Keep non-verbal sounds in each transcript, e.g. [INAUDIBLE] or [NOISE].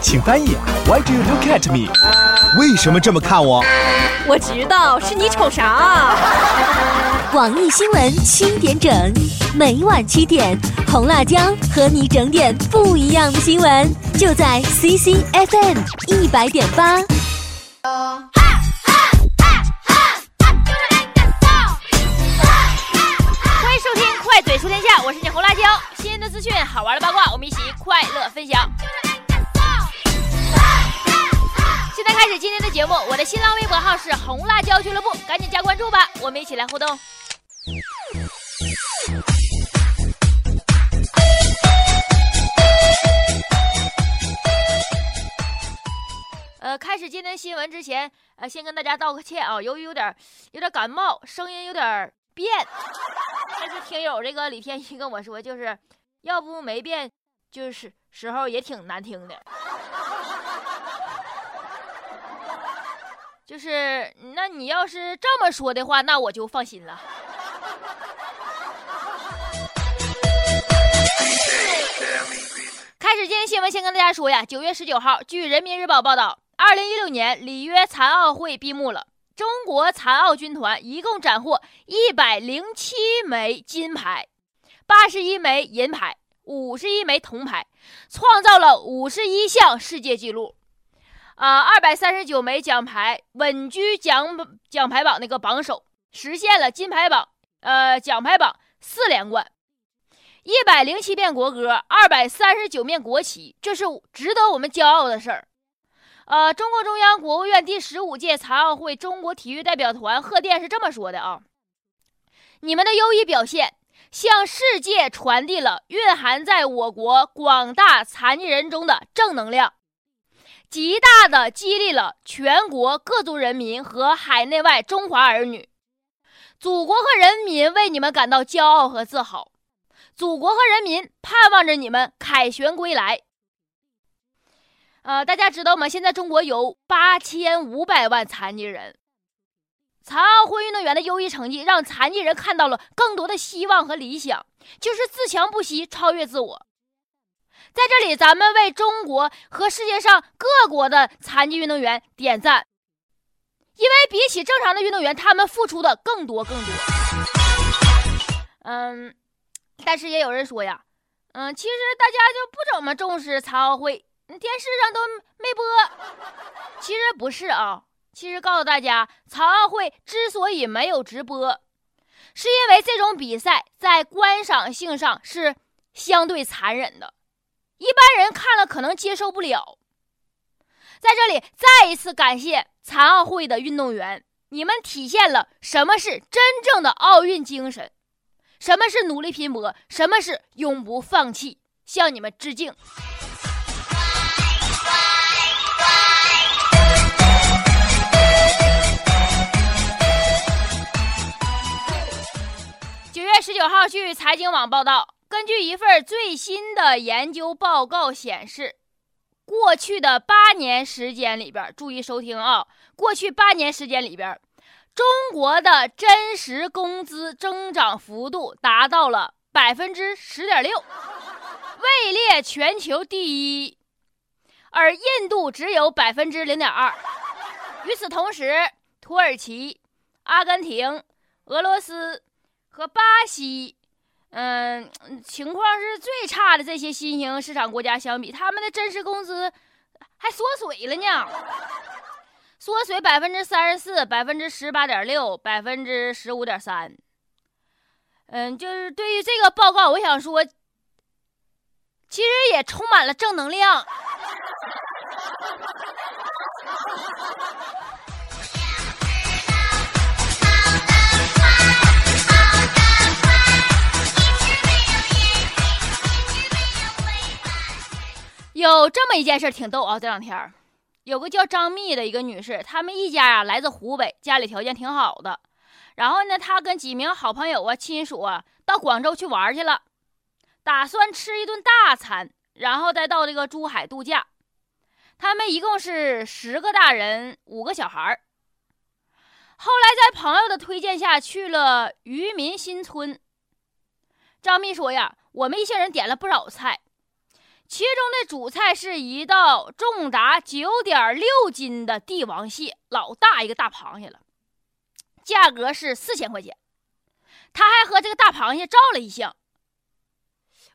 请翻译。Why do you look at me？为什么这么看我？我知道是你瞅啥。网易新闻七点整，每晚七点，红辣椒和你整点不一样的新闻，就在 CCFM 一百点八。欢迎收听《快嘴说天下》，我是你红辣椒，新鲜的资讯，好玩的八卦，我们一起快乐分享。现在开始今天的节目，我的新浪微博号是红辣椒俱乐部，赶紧加关注吧，我们一起来互动。呃，开始今天新闻之前，呃，先跟大家道个歉啊，由于有点有点感冒，声音有点变。但是听友这个李天一跟我说，就是要不没变，就是时候也挺难听的。就是那你要是这么说的话，那我就放心了。开始今天新闻，先跟大家说呀，九月十九号，据人民日报报道。二零一六年里约残奥会闭幕了，中国残奥军团一共斩获一百零七枚金牌，八十一枚银牌，五十一枚铜牌，创造了五十一项世界纪录。啊，二百三十九枚奖牌，稳居奖奖牌榜那个榜首，实现了金牌榜呃奖牌榜四连冠。一百零七遍国歌，二百三十九面国旗，这是值得我们骄傲的事儿。呃，中共中央、国务院第十五届残奥会中国体育代表团贺电是这么说的啊：“你们的优异表现，向世界传递了蕴含在我国广大残疾人中的正能量，极大的激励了全国各族人民和海内外中华儿女。祖国和人民为你们感到骄傲和自豪，祖国和人民盼望着你们凯旋归来。”呃，大家知道吗？现在中国有八千五百万残疾人。残奥会运动员的优异成绩，让残疾人看到了更多的希望和理想，就是自强不息，超越自我。在这里，咱们为中国和世界上各国的残疾运动员点赞，因为比起正常的运动员，他们付出的更多更多。嗯，但是也有人说呀，嗯，其实大家就不怎么重视残奥会。电视上都没播，其实不是啊。其实告诉大家，残奥会之所以没有直播，是因为这种比赛在观赏性上是相对残忍的，一般人看了可能接受不了。在这里，再一次感谢残奥会的运动员，你们体现了什么是真正的奥运精神，什么是努力拼搏，什么是永不放弃，向你们致敬。九月十九号，据财经网报道，根据一份最新的研究报告显示，过去的八年时间里边，注意收听啊！过去八年时间里边，中国的真实工资增长幅度达到了百分之十点六，位列全球第一，而印度只有百分之零点二。与此同时，土耳其、阿根廷、俄罗斯。和巴西，嗯，情况是最差的。这些新兴市场国家相比，他们的真实工资还缩水了呢，缩水百分之三十四、百分之十八点六、百分之十五点三。嗯，就是对于这个报告，我想说，其实也充满了正能量。有这么一件事挺逗啊！这两天有个叫张密的一个女士，他们一家啊来自湖北，家里条件挺好的。然后呢，她跟几名好朋友啊、亲属啊到广州去玩去了，打算吃一顿大餐，然后再到这个珠海度假。他们一共是十个大人，五个小孩后来在朋友的推荐下去了渔民新村。张密说呀：“我们一行人点了不少菜。”其中的主菜是一道重达九点六斤的帝王蟹，老大一个大螃蟹了，价格是四千块钱。他还和这个大螃蟹照了一相。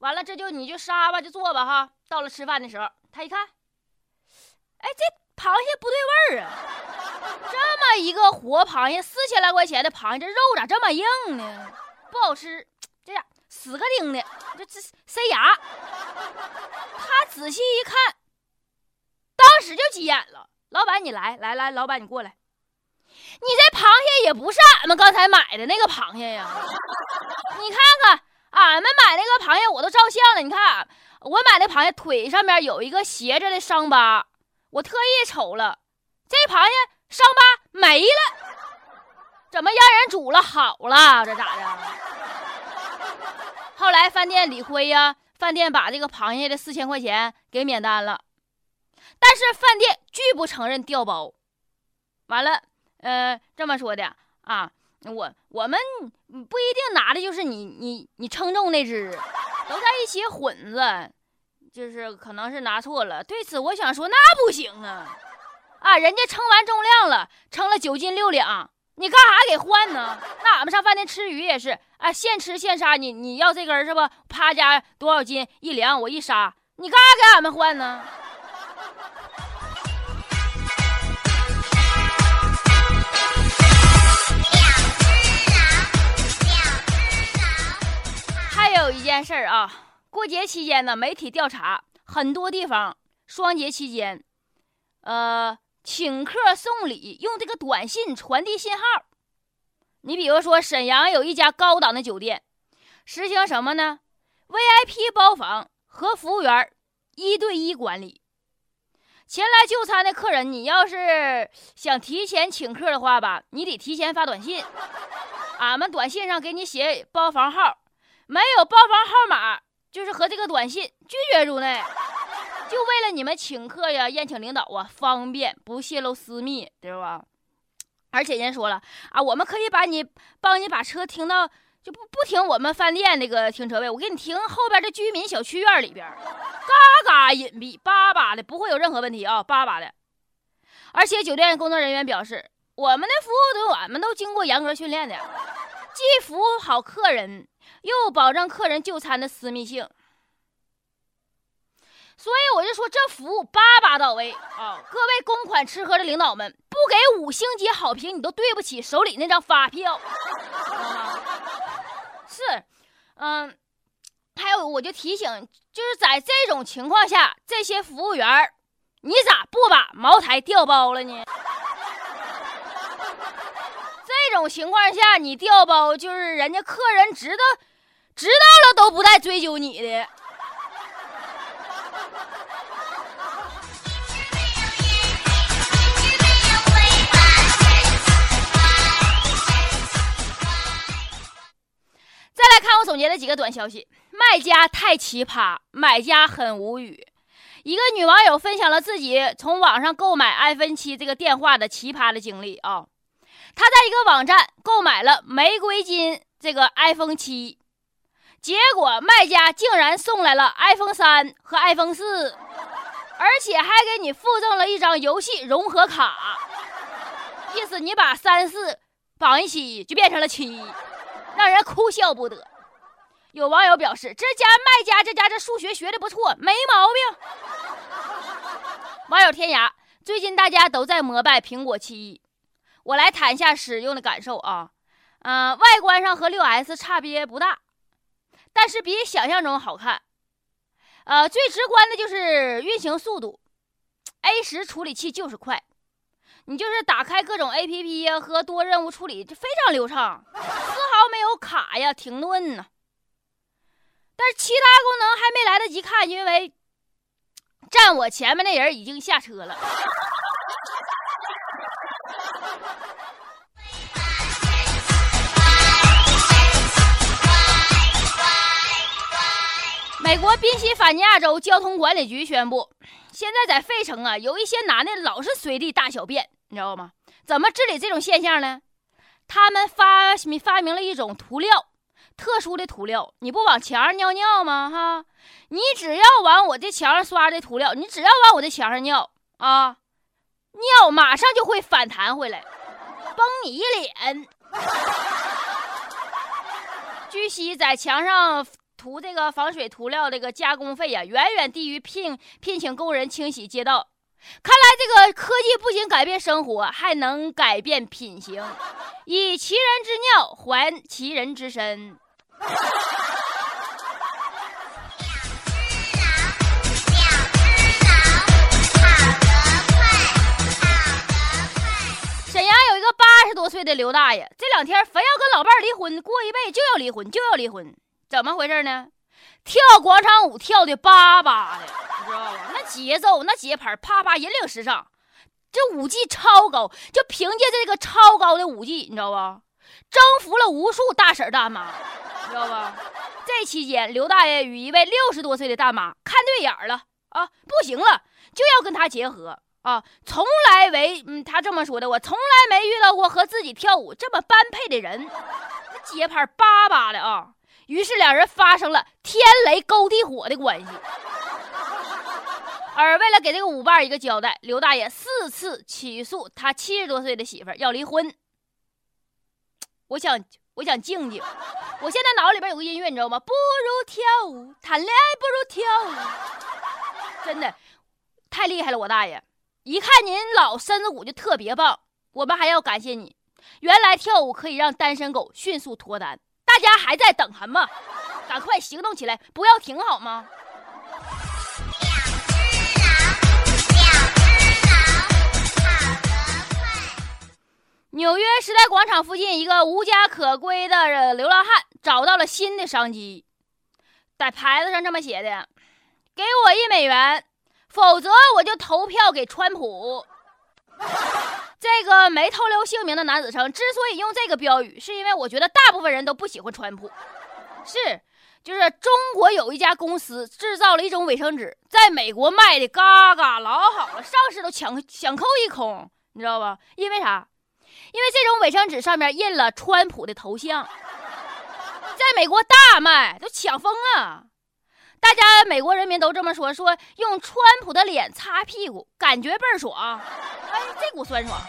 完了，这就你就杀吧，就做吧哈。到了吃饭的时候，他一看，哎，这螃蟹不对味儿啊！[LAUGHS] 这么一个活螃蟹，四千来块钱的螃蟹，这肉咋这么硬呢？不好吃，这样死个钉的，这这塞牙。他仔细一看，当时就急眼了。老板，你来来来，老板你过来，你这螃蟹也不是俺们刚才买的那个螃蟹呀，你看看。俺们买那个螃蟹，我都照相了。你看，我买那螃蟹腿上面有一个斜着的伤疤，我特意瞅了，这螃蟹伤疤没了，怎么让人煮了好了？这咋的？后来饭店理亏呀，饭店把这个螃蟹的四千块钱给免单了，但是饭店拒不承认调包。完了，呃，这么说的啊。我我们不一定拿的就是你你你称重那只，都在一起混子，就是可能是拿错了。对此我想说，那不行啊！啊，人家称完重量了，称了九斤六两，你干啥给换呢？那俺们上饭店吃鱼也是，啊，现吃现杀，你你要这根是不？啪家多少斤一量，我一杀，你干啥给俺们换呢？还有一件事儿啊，过节期间呢，媒体调查很多地方双节期间，呃，请客送礼用这个短信传递信号。你比如说，沈阳有一家高档的酒店，实行什么呢？VIP 包房和服务员一对一管理。前来就餐的客人，你要是想提前请客的话吧，你得提前发短信，俺们短信上给你写包房号。没有包房号码，就是和这个短信拒绝入内，就为了你们请客呀、宴请领导啊，方便不泄露私密，知道吧？而且人家说了啊，我们可以把你帮你把车停到就不不停我们饭店那个停车位，我给你停后边这居民小区院里边，嘎嘎隐蔽，巴巴的，不会有任何问题啊，巴巴的。而且酒店工作人员表示，我们的服务都俺们都经过严格训练的，既服务好客人。又保证客人就餐的私密性，所以我就说这服务巴巴到位啊！各位公款吃喝的领导们，不给五星级好评，你都对不起手里那张发票。[LAUGHS] 是，嗯，还有我就提醒，就是在这种情况下，这些服务员你咋不把茅台调包了呢？这种情况下你调包，就是人家客人知道。知道了都不带追究你的。再来看我总结的几个短消息：卖家太奇葩，买家很无语。一个女网友分享了自己从网上购买 iPhone 七这个电话的奇葩的经历啊。她在一个网站购买了玫瑰金这个 iPhone 七。结果卖家竟然送来了 iPhone 三和 iPhone 四，而且还给你附赠了一张游戏融合卡，意思你把三四绑一起就变成了七，让人哭笑不得。有网友表示，这家卖家这家这数学学的不错，没毛病。网友天涯，最近大家都在膜拜苹果七，我来谈一下使用的感受啊，嗯，外观上和六 S 差别不大。但是比想象中好看，呃，最直观的就是运行速度，A 十处理器就是快，你就是打开各种 APP 呀和多任务处理就非常流畅，丝毫没有卡呀停顿呢。但是其他功能还没来得及看，因为站我前面的人已经下车了。美国宾夕法尼亚州交通管理局宣布，现在在费城啊，有一些男的老是随地大小便，你知道吗？怎么治理这种现象呢？他们发发明了一种涂料，特殊的涂料，你不往墙上尿尿吗？哈，你只要往我这墙上刷的涂料，你只要往我这墙上尿啊，尿马上就会反弹回来，崩你一脸。据悉，在墙上涂这个防水涂料，这个加工费呀，远远低于聘聘请工人清洗街道。看来这个科技不仅改变生活，还能改变品行。以其人之尿还其人之身。沈阳有一个八十多岁的刘大爷，这两天非要跟老伴儿离婚，过一辈子就要离婚，就要离婚，怎么回事呢？跳广场舞跳的叭叭的，你知道吧？那节奏，那节拍，啪啪引领时尚，这舞技超高。就凭借这个超高的舞技，你知道吧？征服了无数大婶大妈，知道吧？这期间，刘大爷与一位六十多岁的大妈看对眼了啊，不行了，就要跟他结合啊！从来为嗯，他这么说的，我从来没遇到过和自己跳舞这么般配的人，节拍叭叭的啊！于是两人发生了天雷勾地火的关系。而为了给这个舞伴一个交代，刘大爷四次起诉他七十多岁的媳妇儿要离婚。我想，我想静静。我现在脑里边有个音乐，你知道吗？不如跳舞，谈恋爱不如跳舞。真的，太厉害了，我大爷！一看您老身子骨就特别棒，我们还要感谢你。原来跳舞可以让单身狗迅速脱单。家还在等什么？赶快行动起来，不要停好吗？纽约时代广场附近，一个无家可归的流浪汉找到了新的商机，在牌子上这么写的：“给我一美元，否则我就投票给川普。” [LAUGHS] 这个没透露姓名的男子称，之所以用这个标语，是因为我觉得大部分人都不喜欢川普。是，就是中国有一家公司制造了一种卫生纸，在美国卖的嘎嘎老好了，上市都抢抢购一空，你知道吧？因为啥？因为这种卫生纸上面印了川普的头像，在美国大卖，都抢疯了。大家美国人民都这么说，说用川普的脸擦屁股，感觉倍儿爽。哎，这股酸爽。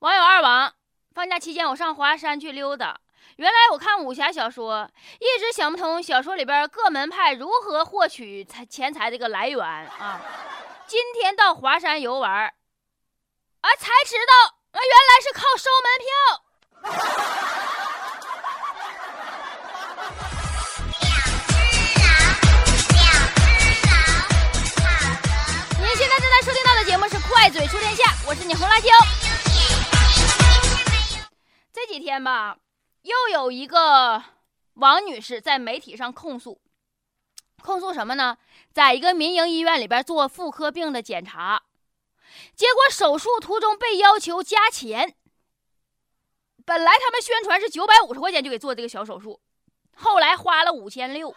网友二王，放假期间我上华山去溜达，原来我看武侠小说，一直想不通小说里边各门派如何获取财钱财这个来源啊。今天到华山游玩，啊，才知道啊，原来是靠收门票。您现在正在收听到的节目是《快嘴说天下》，我是你红辣椒。这几天吧，又有一个王女士在媒体上控诉，控诉什么呢？在一个民营医院里边做妇科病的检查，结果手术途中被要求加钱。本来他们宣传是九百五十块钱就给做这个小手术，后来花了五千六。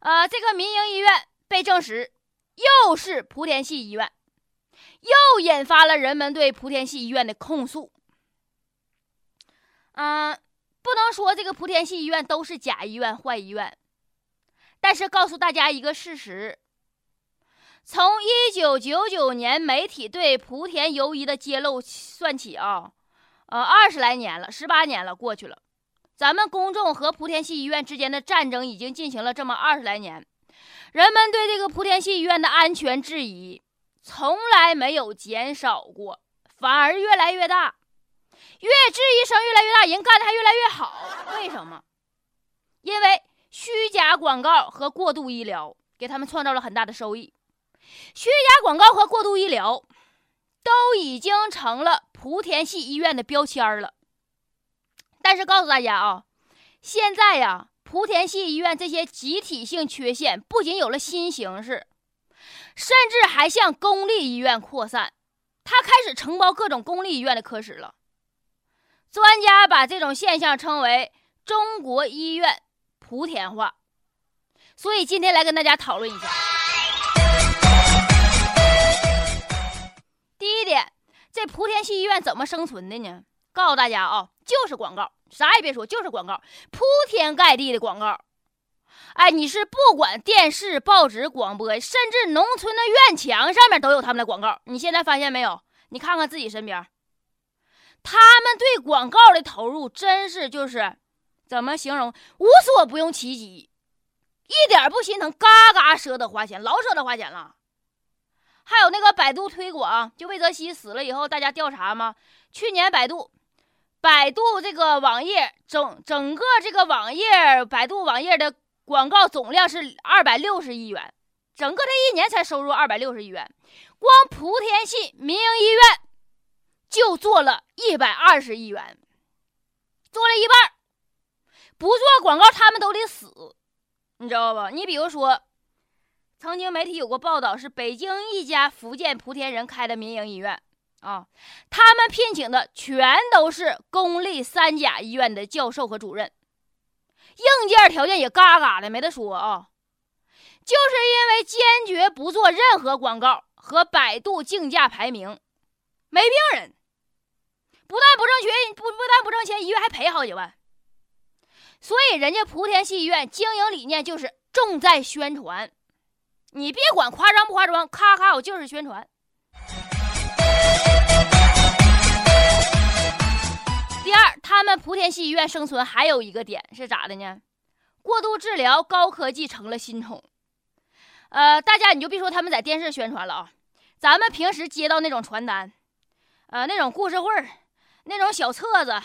呃，这个民营医院被证实又是莆田系医院，又引发了人们对莆田系医院的控诉。嗯，不能说这个莆田系医院都是假医院、坏医院，但是告诉大家一个事实：从一九九九年媒体对莆田游医的揭露算起啊。呃，二十来年了，十八年了，过去了。咱们公众和莆田系医院之间的战争已经进行了这么二十来年，人们对这个莆田系医院的安全质疑从来没有减少过，反而越来越大。越质疑声越来越大，人干的还越来越好。为什么？因为虚假广告和过度医疗给他们创造了很大的收益。虚假广告和过度医疗。都已经成了莆田系医院的标签了。但是告诉大家啊，现在呀，莆田系医院这些集体性缺陷不仅有了新形式，甚至还向公立医院扩散。他开始承包各种公立医院的科室了。专家把这种现象称为“中国医院莆田化”。所以今天来跟大家讨论一下。第一点，这莆田系医院怎么生存的呢？告诉大家啊，就是广告，啥也别说，就是广告，铺天盖地的广告。哎，你是不管电视、报纸、广播，甚至农村的院墙上面都有他们的广告。你现在发现没有？你看看自己身边，他们对广告的投入真是就是怎么形容？无所不用其极，一点不心疼，嘎嘎舍得花钱，老舍得花钱了。还有那个百度推广，就魏则西死了以后，大家调查吗。去年百度，百度这个网页整整个这个网页，百度网页的广告总量是二百六十亿元，整个这一年才收入二百六十亿元，光莆田系民营医院就做了一百二十亿元，做了一半。不做广告，他们都得死，你知道吧？你比如说。曾经媒体有过报道，是北京一家福建莆田人开的民营医院啊，他们聘请的全都是公立三甲医院的教授和主任，硬件条件也嘎嘎的，没得说啊。就是因为坚决不做任何广告和百度竞价排名，没病人，不但不挣钱，不不但不挣钱，医院还赔好几万。所以人家莆田系医院经营理念就是重在宣传。你别管夸张不夸张，咔咔我就是宣传。第二，他们莆田系医院生存还有一个点是咋的呢？过度治疗、高科技成了新宠。呃，大家你就别说他们在电视宣传了啊，咱们平时接到那种传单，呃，那种故事会儿，那种小册子，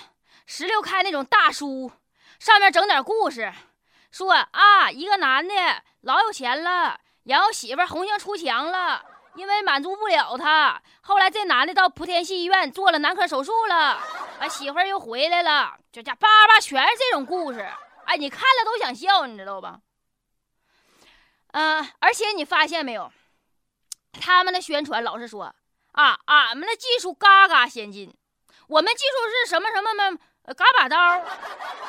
十六开那种大书，上面整点故事，说啊，一个男的老有钱了。然后媳妇红杏出墙了，因为满足不了他。后来这男的到莆田系医院做了男科手术了，啊，媳妇又回来了，这家叭叭全是这种故事。哎，你看了都想笑，你知道吧？嗯，而且你发现没有，他们的宣传老是说啊，俺们的技术嘎嘎先进，我们技术是什么什么么，嘎把刀，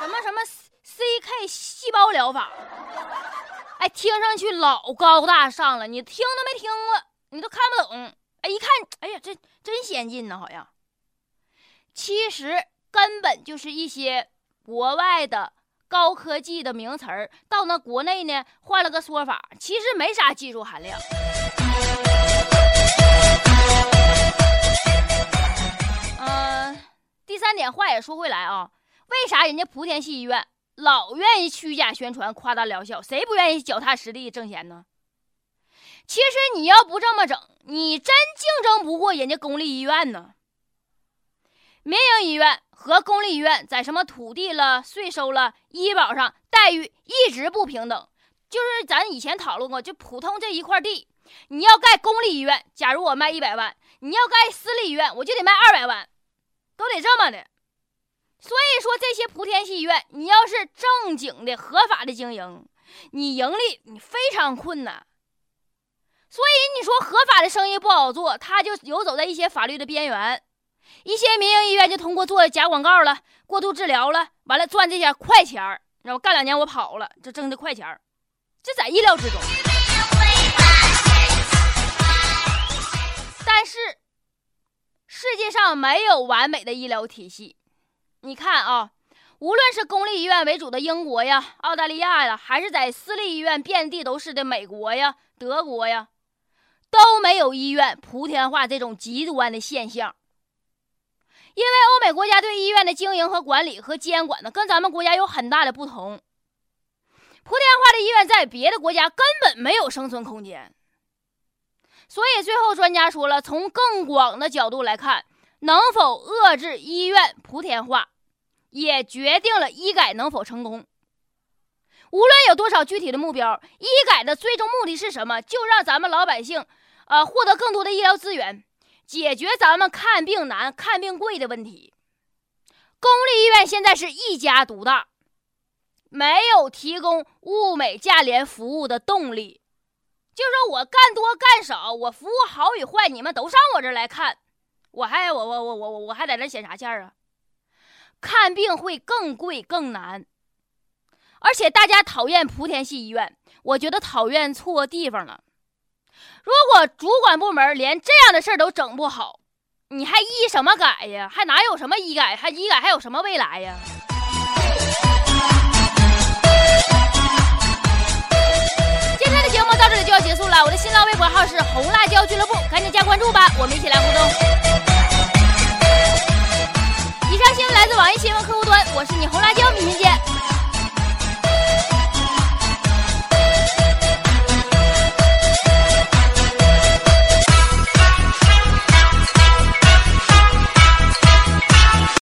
什么什么 CK 细胞疗法。哎，听上去老高大上了，你听都没听过，你都看不懂。哎，一看，哎呀，这真先进呢，好像。其实根本就是一些国外的高科技的名词儿，到那国内呢换了个说法，其实没啥技术含量。嗯，第三点话也说回来啊，为啥人家莆田系医院？老愿意虚假宣传、夸大疗效，谁不愿意脚踏实地挣钱呢？其实你要不这么整，你真竞争不过人家公立医院呢。民营医院和公立医院在什么土地了、税收了、医保上待遇一直不平等。就是咱以前讨论过，就普通这一块地，你要盖公立医院，假如我卖一百万，你要盖私立医院，我就得卖二百万，都得这么的。所以说，这些莆田系医院，你要是正经的、合法的经营，你盈利你非常困难。所以你说合法的生意不好做，他就游走在一些法律的边缘。一些民营医院就通过做假广告了、过度治疗了，完了赚这些快钱儿，然后干两年我跑了，就挣的快钱儿，这在意料之中。但是世界上没有完美的医疗体系。你看啊，无论是公立医院为主的英国呀、澳大利亚呀，还是在私立医院遍地都是的美国呀、德国呀，都没有医院莆田化这种极端的现象。因为欧美国家对医院的经营和管理和监管呢，跟咱们国家有很大的不同。莆田化的医院在别的国家根本没有生存空间。所以最后专家说了，从更广的角度来看。能否遏制医院莆田化，也决定了医改能否成功。无论有多少具体的目标，医改的最终目的是什么？就让咱们老百姓，呃，获得更多的医疗资源，解决咱们看病难、看病贵的问题。公立医院现在是一家独大，没有提供物美价廉服务的动力。就说我干多干少，我服务好与坏，你们都上我这来看。我还我我我我我我还在那显啥劲儿啊？看病会更贵更难，而且大家讨厌莆田系医院，我觉得讨厌错地方了。如果主管部门连这样的事儿都整不好，你还医什么改呀？还哪有什么医改？还医改还有什么未来呀？到这里就要结束了，我的新浪微博号是红辣椒俱乐部，赶紧加关注吧，我们一起来互动。以上新闻来自网易新闻客户端，我是你红辣椒，明天见。